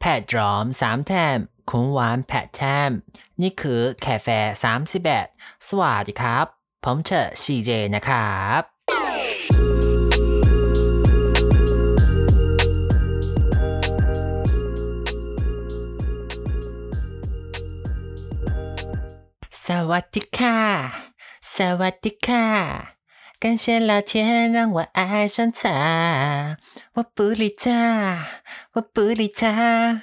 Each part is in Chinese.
แพทรอมสามแทมคุณหวานแพทแทมนี่คือแคเฟ่สามสิบแปดสวัสดีครับ ผมเชอซีเจนะครับสวัสดีค่ะ สวัสดีค่ะ 感谢老天让我爱上他，我不理他，我不理他，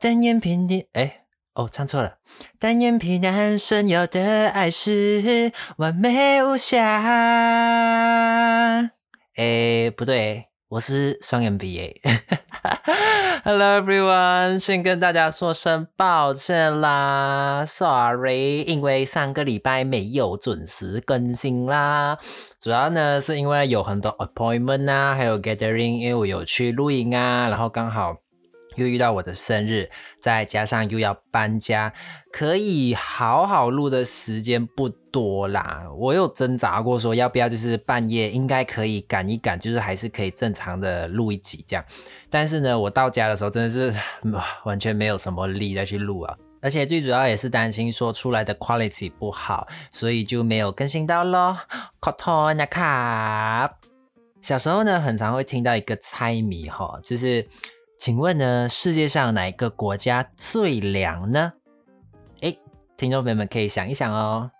但愿平地哎哦唱错了，单眼皮男生有的爱是完美无瑕。哎，不对，我是双 MBA，Hello everyone，先跟大家说声抱歉啦，Sorry，因为上个礼拜没有准时更新啦。主要呢是因为有很多 appointment 啊，还有 gathering，因为我有去露营啊，然后刚好又遇到我的生日，再加上又要搬家，可以好好录的时间不多啦。我有挣扎过，说要不要就是半夜，应该可以赶一赶，就是还是可以正常的录一集这样。但是呢，我到家的时候真的是完全没有什么力再去录啊。而且最主要也是担心说出来的 quality 不好，所以就没有更新到咯。Cotton 小时候呢，很常会听到一个猜谜哈，就是请问呢，世界上哪一个国家最凉呢？诶，听众朋友们可以想一想哦。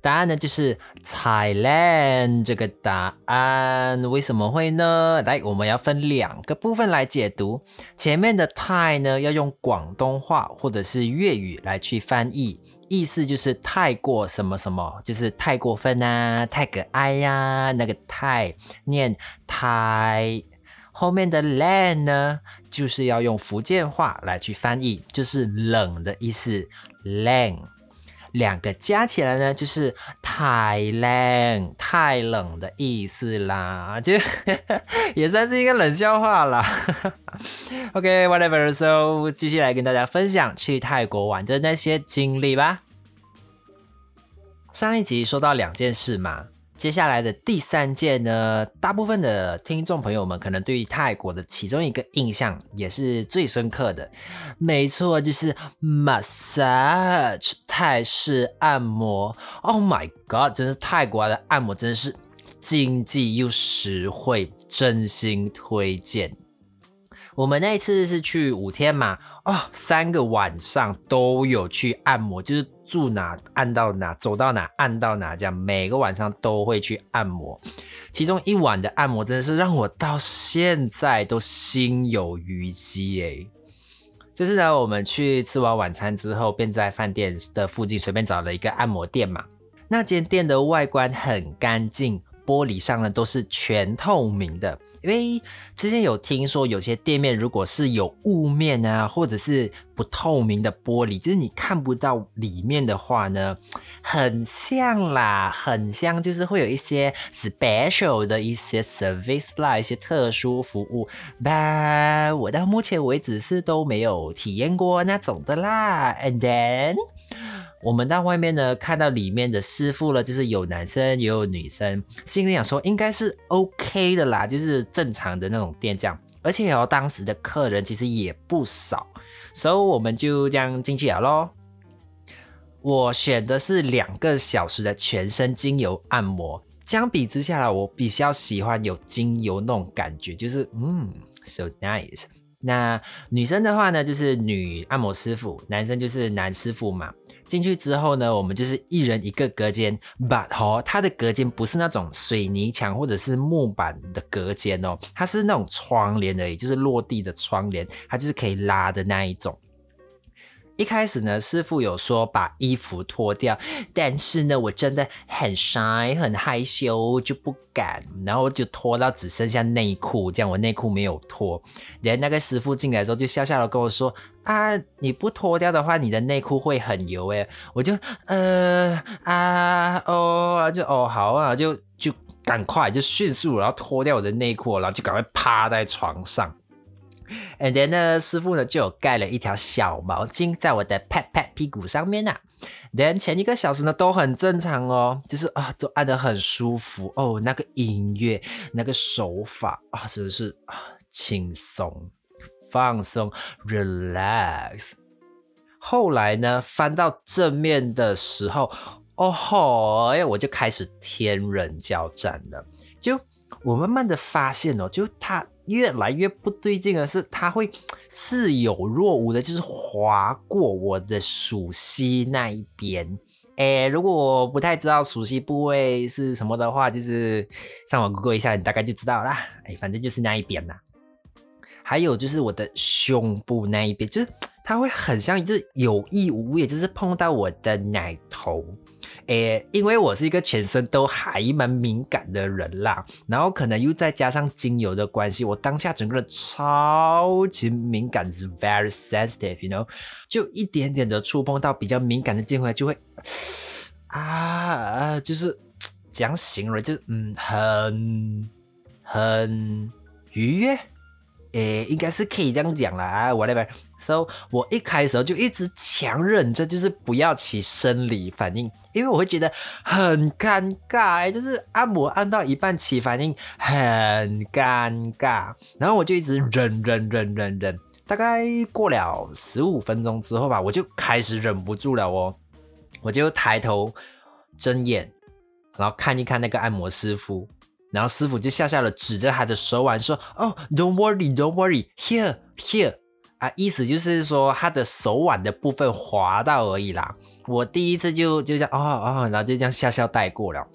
答案呢就是 Thailand 这个答案，为什么会呢？来，我们要分两个部分来解读。前面的 Thai 呢，要用广东话或者是粤语来去翻译，意思就是太过什么什么，就是太过分啊，太可爱呀、那个太念太。后面的 land 呢，就是要用福建话来去翻译，就是冷的意思，land。两个加起来呢，就是太冷、太冷的意思啦，就 也算是一个冷笑话啦。OK，whatever，so 继续来跟大家分享去泰国玩的那些经历吧。上一集说到两件事嘛，接下来的第三件呢，大部分的听众朋友们可能对于泰国的其中一个印象也是最深刻的，没错，就是 massage 泰式按摩。Oh my god，真是泰国的按摩真是经济又实惠，真心推荐。我们那一次是去五天嘛，哦，三个晚上都有去按摩，就是住哪按到哪，走到哪按到哪，这样每个晚上都会去按摩。其中一晚的按摩真的是让我到现在都心有余悸诶。就是呢，我们去吃完晚餐之后，便在饭店的附近随便找了一个按摩店嘛。那间店的外观很干净，玻璃上呢都是全透明的。因为之前有听说，有些店面如果是有雾面啊，或者是不透明的玻璃，就是你看不到里面的话呢，很像啦，很像，就是会有一些 special 的一些 service 啦，一些特殊服务。但我到目前为止是都没有体验过那种的啦。And then 我们到外面呢，看到里面的师傅了，就是有男生也有女生，心里想说应该是 OK 的啦，就是正常的那种店这样。而且哦，当时的客人其实也不少，所以我们就这样进去了咯。我选的是两个小时的全身精油按摩，相比之下来，我比较喜欢有精油那种感觉，就是嗯，so nice。那女生的话呢，就是女按摩师傅，男生就是男师傅嘛。进去之后呢，我们就是一人一个隔间，but 哦，它的隔间不是那种水泥墙或者是木板的隔间哦，它是那种窗帘而已，就是落地的窗帘，它就是可以拉的那一种。一开始呢，师傅有说把衣服脱掉，但是呢，我真的很 shy 很害羞，就不敢，然后就脱到只剩下内裤，这样我内裤没有脱。连那个师傅进来之后，就笑笑的跟我说：“啊，你不脱掉的话，你的内裤会很油诶。”我就呃啊哦，就哦好啊，就就赶快就迅速然后脱掉我的内裤，然后就赶快趴在床上。And then 呢，师傅呢就有盖了一条小毛巾在我的 pat pat 屁股上面呐。Then 前一个小时呢都很正常哦，就是啊都按得很舒服哦，那个音乐那个手法啊真的是啊轻松放松，relax。后来呢，翻到正面的时候，哦吼，我就开始天人交战了。就我慢慢的发现哦，就它越来越不对劲的是，它会似有若无的，就是划过我的鼠膝那一边。哎，如果我不太知道鼠膝部位是什么的话，就是上网 Google 一下，你大概就知道啦。哎，反正就是那一边啦。还有就是我的胸部那一边，就是它会很像，就是有意无意，就是碰到我的奶头。诶，因为我是一个全身都还蛮敏感的人啦，然后可能又再加上精油的关系，我当下整个人超级敏感，是 very sensitive，you know，就一点点的触碰到比较敏感的部位就会 啊，就是怎样形容，就是嗯，很很愉悦。诶，应该是可以这样讲啦，whatever。So，我一开始就一直强忍着，就是不要起生理反应，因为我会觉得很尴尬，就是按摩按到一半起反应很尴尬，然后我就一直忍忍忍忍忍，大概过了十五分钟之后吧，我就开始忍不住了哦，我就抬头睁眼，然后看一看那个按摩师傅。然后师傅就笑笑的指着他的手腕说：“哦，Don't worry, Don't worry, here, here。”啊，意思就是说他的手腕的部分滑到而已啦。我第一次就就这样哦哦，然后就这样笑笑带过了。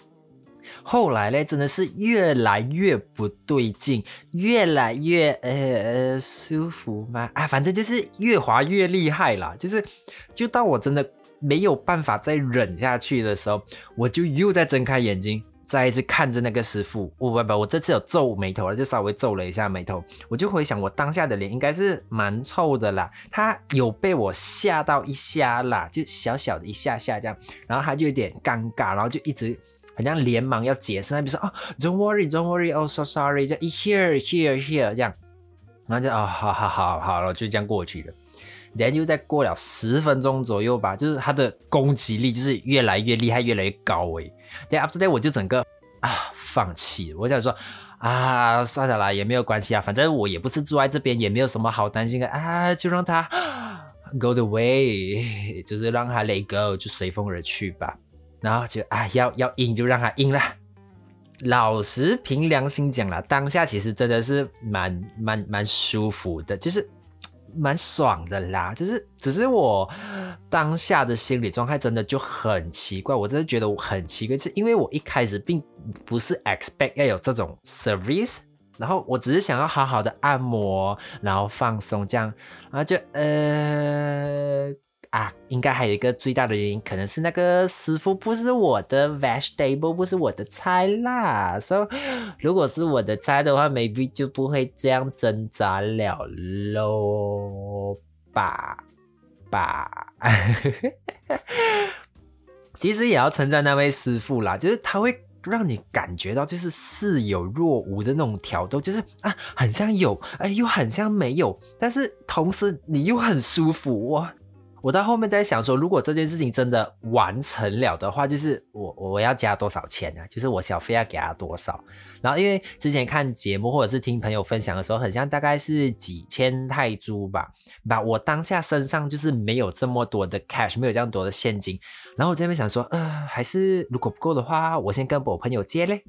后来呢，真的是越来越不对劲，越来越呃呃舒服吗？啊，反正就是越滑越厉害啦。就是就当我真的没有办法再忍下去的时候，我就又在睁开眼睛。再一次看着那个师傅，我不不，我这次有皱眉头了，就稍微皱了一下眉头。我就回想，我当下的脸应该是蛮臭的啦。他有被我吓到一下啦，就小小的一下下这样，然后他就有点尴尬，然后就一直好像连忙要解释，那边说哦，Don't worry，Don't worry，Oh so sorry，就 Here Here Here 这样，然后就哦，好好好好了，就这样过去了。然后又再过了十分钟左右吧，就是他的攻击力就是越来越厉害，越来越高诶。Then after that，我就整个啊放弃。我想说啊，算了啦，也没有关系啊，反正我也不是住在这边，也没有什么好担心的啊，就让他 go the way，就是让他 let go，就随风而去吧。然后就啊，要要硬就让他硬啦。老实凭良心讲啦，当下其实真的是蛮蛮蛮舒服的，就是。蛮爽的啦，就是只是我当下的心理状态真的就很奇怪，我真的觉得我很奇怪，是因为我一开始并不是 expect 要有这种 service，然后我只是想要好好的按摩，然后放松这样，然后就呃。啊，应该还有一个最大的原因，可能是那个师傅不是我的 vegetable，不是我的菜啦。所以如果是我的菜的话，maybe 就不会这样挣扎了喽吧吧。其实也要称赞那位师傅啦，就是他会让你感觉到就是似有若无的那种挑逗，就是啊，很像有，哎，又很像没有，但是同时你又很舒服哇。我到后面在想说，如果这件事情真的完成了的话，就是我我要加多少钱呢？就是我小费要给他多少？然后因为之前看节目或者是听朋友分享的时候，很像大概是几千泰铢吧。吧，我当下身上就是没有这么多的 cash，没有这样多的现金。然后我这边想说，呃，还是如果不够的话，我先跟我朋友借嘞。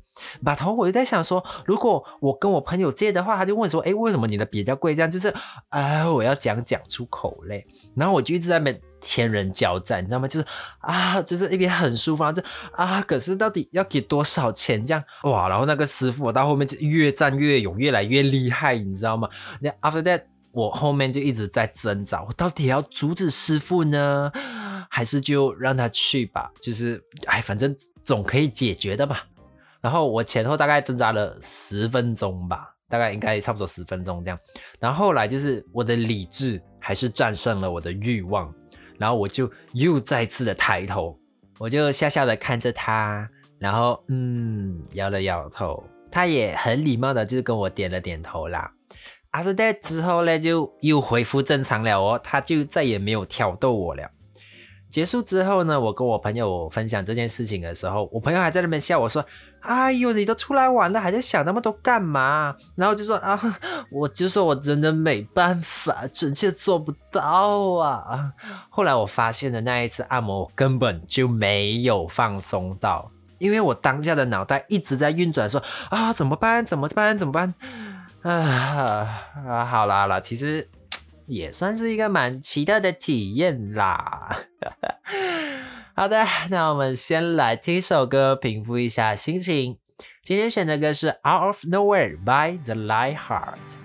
把头我就在想说，如果我跟我朋友借的话，他就问说，哎，为什么你的比较贵？这样就是，啊，我要讲讲出口嘞。然后我就一直在那边天人交战，你知道吗？就是啊，就是一边很舒服，这啊，可是到底要给多少钱？这样哇，然后那个师傅到后面就越战越勇，越来越厉害，你知道吗？那 after that，我后面就一直在挣扎，我到底要阻止师傅呢，还是就让他去吧？就是哎，反正总可以解决的嘛。然后我前后大概挣扎了十分钟吧，大概应该差不多十分钟这样。然后后来就是我的理智还是战胜了我的欲望，然后我就又再次的抬头，我就笑笑的看着他，然后嗯摇了摇头，他也很礼貌的就跟我点了点头啦。After that 之后呢，就又恢复正常了哦，他就再也没有挑逗我了。结束之后呢，我跟我朋友分享这件事情的时候，我朋友还在那边笑我说：“哎呦，你都出来玩了，还在想那么多干嘛？”然后就说：“ 啊，我就说我真的没办法，臣妾做不到啊。”后来我发现的那一次按摩，我根本就没有放松到，因为我当下的脑袋一直在运转，说：“啊，怎么办？怎么办？怎么办？”啊啊，好啦啦，其实。也算是一个蛮奇特的体验啦。好的，那我们先来听一首歌，平复一下心情。今天选的歌是《Out of Nowhere》by The Light Heart。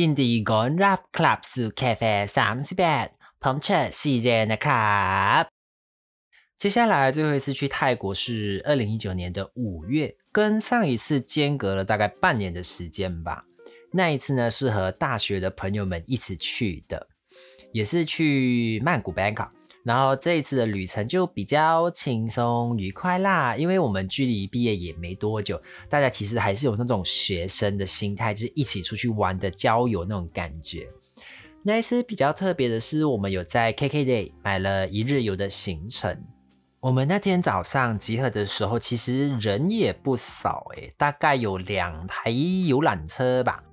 ยินดีต้อนรับกลับสู่คาเฟ่สามสิบแปดผมเชิญซีเจนะครับ接下来最后一次去泰国是二零一九年的五月，跟上一次间隔了大概半年的时间吧。那一次呢是和大学的朋友们一起去的，也是去曼谷 Bangkok。 然后这一次的旅程就比较轻松愉快啦，因为我们距离毕业也没多久，大家其实还是有那种学生的心态，就是一起出去玩的郊游那种感觉。那一次比较特别的是，我们有在 KKday 买了一日游的行程，我们那天早上集合的时候，其实人也不少诶，大概有两台游览车吧。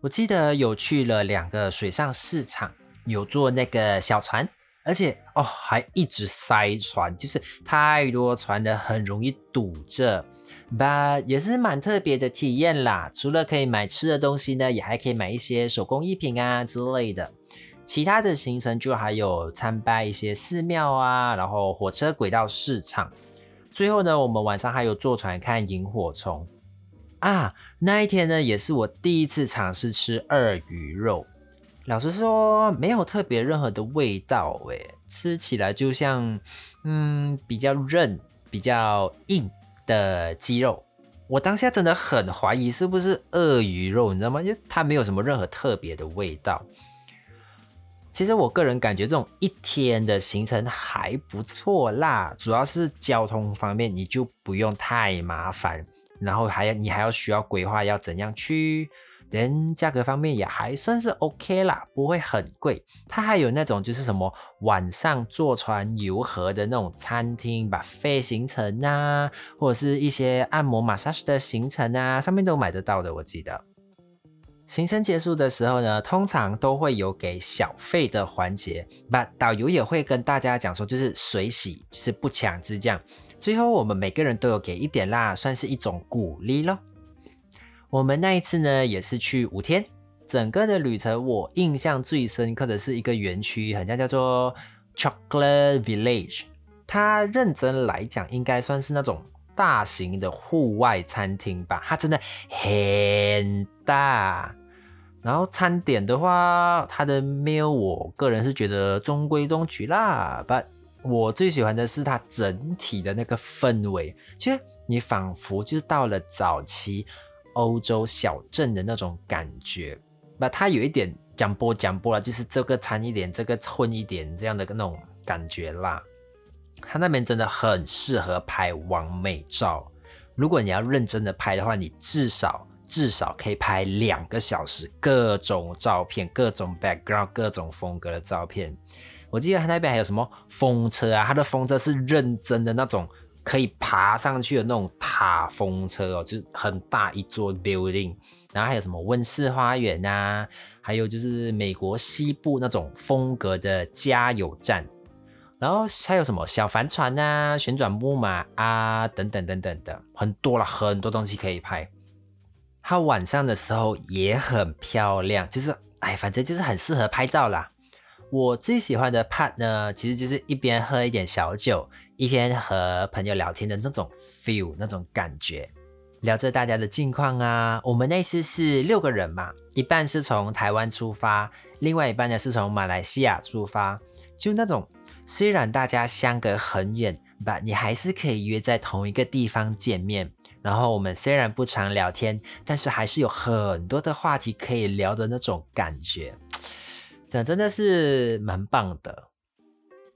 我记得有去了两个水上市场，有坐那个小船，而且哦还一直塞船，就是太多船了，很容易堵着。But 也是蛮特别的体验啦，除了可以买吃的东西呢，也还可以买一些手工艺品啊之类的。其他的行程就还有参拜一些寺庙啊，然后火车轨道市场。最后呢，我们晚上还有坐船看萤火虫啊。那一天呢，也是我第一次尝试吃鳄鱼肉。老实说，没有特别任何的味道，诶，吃起来就像嗯比较韧、比较硬。的鸡肉，我当下真的很怀疑是不是鳄鱼肉，你知道吗？就它没有什么任何特别的味道。其实我个人感觉这种一天的行程还不错啦，主要是交通方面你就不用太麻烦，然后还要你还要需要规划要怎样去。连价格方面也还算是 OK 啦，不会很贵。它还有那种就是什么晚上坐船游河的那种餐厅，把费行程啊，或者是一些按摩 massage 的行程啊，上面都买得到的。我记得行程结束的时候呢，通常都会有给小费的环节，把导游也会跟大家讲说，就是水洗，就是不强制这样。最后我们每个人都有给一点啦，算是一种鼓励咯。我们那一次呢，也是去五天，整个的旅程我印象最深刻的是一个园区，好像叫做 Chocolate Village。它认真来讲，应该算是那种大型的户外餐厅吧。它真的很大，然后餐点的话，它的 meal 我个人是觉得中规中矩啦。但我最喜欢的是它整体的那个氛围，其实你仿佛就是到了早期。欧洲小镇的那种感觉，那它有一点讲波讲波了，就是这个掺一点，这个混一点这样的那种感觉啦。它那边真的很适合拍完美照。如果你要认真的拍的话，你至少至少可以拍两个小时，各种照片，各种 background，各种风格的照片。我记得它那边还有什么风车啊，它的风车是认真的那种。可以爬上去的那种塔风车哦，就是很大一座 building，然后还有什么温室花园啊，还有就是美国西部那种风格的加油站，然后还有什么小帆船啊、旋转木马啊等等等等的，很多了很多东西可以拍。它晚上的时候也很漂亮，就是哎，反正就是很适合拍照啦。我最喜欢的 part 呢，其实就是一边喝一点小酒。一边和朋友聊天的那种 feel，那种感觉，聊着大家的近况啊。我们那次是六个人嘛，一半是从台湾出发，另外一半呢是从马来西亚出发。就那种虽然大家相隔很远，但你还是可以约在同一个地方见面。然后我们虽然不常聊天，但是还是有很多的话题可以聊的那种感觉，这真的是蛮棒的。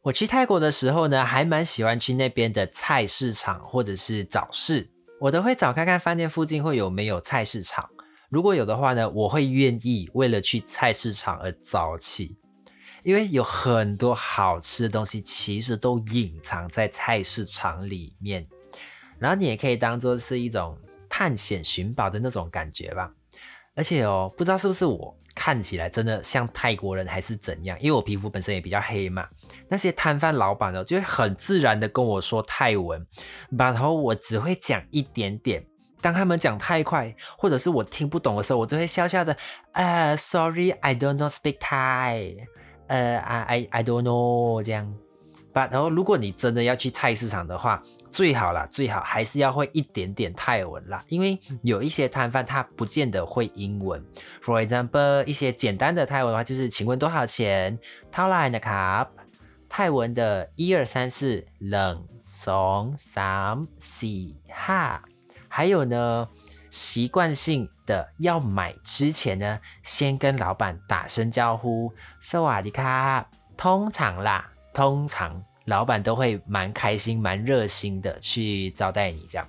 我去泰国的时候呢，还蛮喜欢去那边的菜市场或者是早市，我都会找看看饭店附近会有没有菜市场。如果有的话呢，我会愿意为了去菜市场而早起，因为有很多好吃的东西其实都隐藏在菜市场里面。然后你也可以当做是一种探险寻宝的那种感觉吧。而且哦，不知道是不是我看起来真的像泰国人还是怎样，因为我皮肤本身也比较黑嘛。那些摊贩老板呢，就会很自然的跟我说泰文，然后我只会讲一点点。当他们讲太快，或者是我听不懂的时候，我就会笑笑的，呃，Sorry，I don't speak Thai，呃，I I don't know 这样。but 然后如果你真的要去菜市场的话，最好啦，最好还是要会一点点泰文啦，因为有一些摊贩他不见得会英文。For example，一些简单的泰文的话，就是请问多少钱？т 来 й 卡？泰文的一二三四冷怂三四哈，还有呢，习惯性的要买之前呢，先跟老板打声招呼，萨瓦迪卡。通常啦，通常老板都会蛮开心、蛮热心的去招待你这样。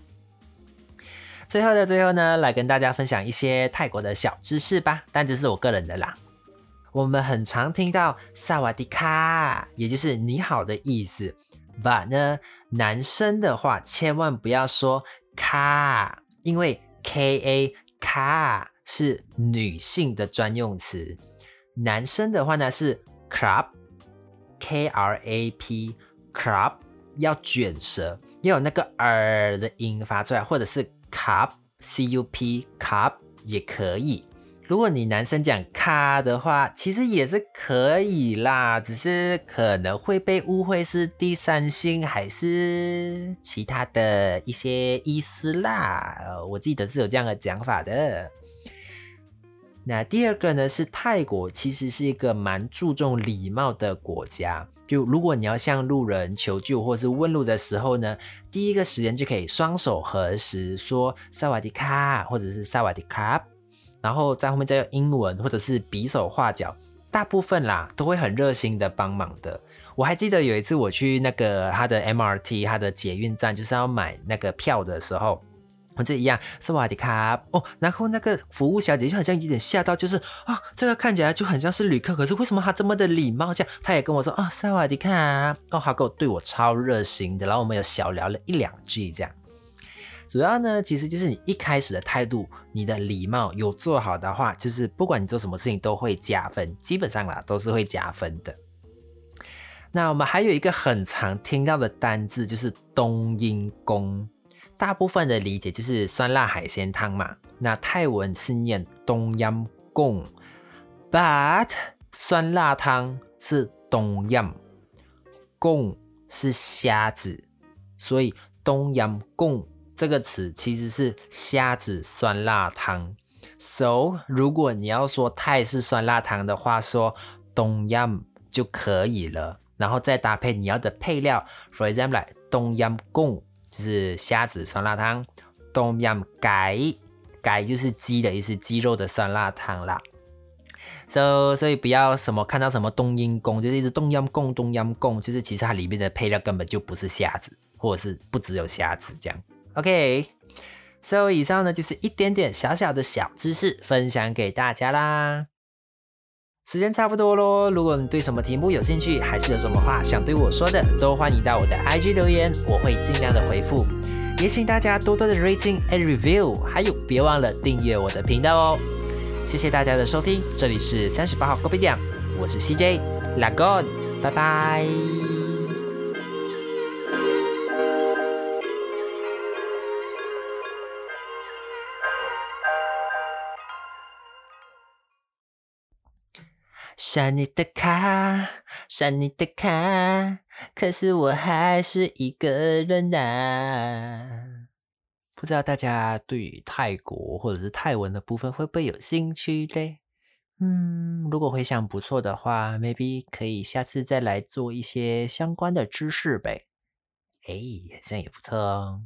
最后的最后呢，来跟大家分享一些泰国的小知识吧，但这是我个人的啦。我们很常听到萨瓦迪卡，也就是你好的意思。But 呢，男生的话千万不要说卡，因为 K A 卡是女性的专用词。男生的话呢是 Crap K R A P crap 要卷舌，要有那个儿的音发出来，或者是 cup C U P cup 也可以。如果你男生讲卡的话，其实也是可以啦，只是可能会被误会是第三性还是其他的一些意思啦。我记得是有这样的讲法的。那第二个呢，是泰国其实是一个蛮注重礼貌的国家。就如果你要向路人求救或是问路的时候呢，第一个时间就可以双手合十说萨瓦迪卡，或者是萨瓦迪卡。然后在后面再用英文或者是比手画脚，大部分啦都会很热心的帮忙的。我还记得有一次我去那个他的 MRT，他的捷运站就是要买那个票的时候，我这一样，萨瓦迪卡哦，然后那个服务小姐就好像有点吓到，就是啊，这个看起来就很像是旅客，可是为什么他这么的礼貌？这样，他也跟我说啊，萨瓦迪卡哦，他跟我对我超热心的，然后我们有小聊了一两句这样。主要呢，其实就是你一开始的态度，你的礼貌有做好的话，就是不管你做什么事情都会加分，基本上啦都是会加分的。那我们还有一个很常听到的单字，就是冬阴功，大部分的理解就是酸辣海鲜汤嘛。那泰文是念冬阴功，but 酸辣汤是冬阴功是虾子，所以冬阴功。这个词其实是虾子酸辣汤，so 如果你要说泰式酸辣汤的话，说东阳就可以了，然后再搭配你要的配料，for example，东阳贡就是虾子酸辣汤，东阳改改就是鸡的意思，鸡肉的酸辣汤啦。so 所以不要什么看到什么冬阴功，就是一直冬阴功冬阴功，就是其实它里面的配料根本就不是虾子，或者是不只有虾子这样。OK，所以以上呢就是一点点小小的小知识分享给大家啦。时间差不多咯，如果你对什么题目有兴趣，还是有什么话想对我说的，都欢迎到我的 IG 留言，我会尽量的回复。也请大家多多的 rating and review，还有别忘了订阅我的频道哦。谢谢大家的收听，这里是三十八号 Coffee 店，我是 CJ，La God，拜拜。删你的卡，删你的卡，可是我还是一个人呐。不知道大家对泰国或者是泰文的部分会不会有兴趣嘞？嗯，如果回想不错的话，maybe 可以下次再来做一些相关的知识呗。哎，这样也不错哦。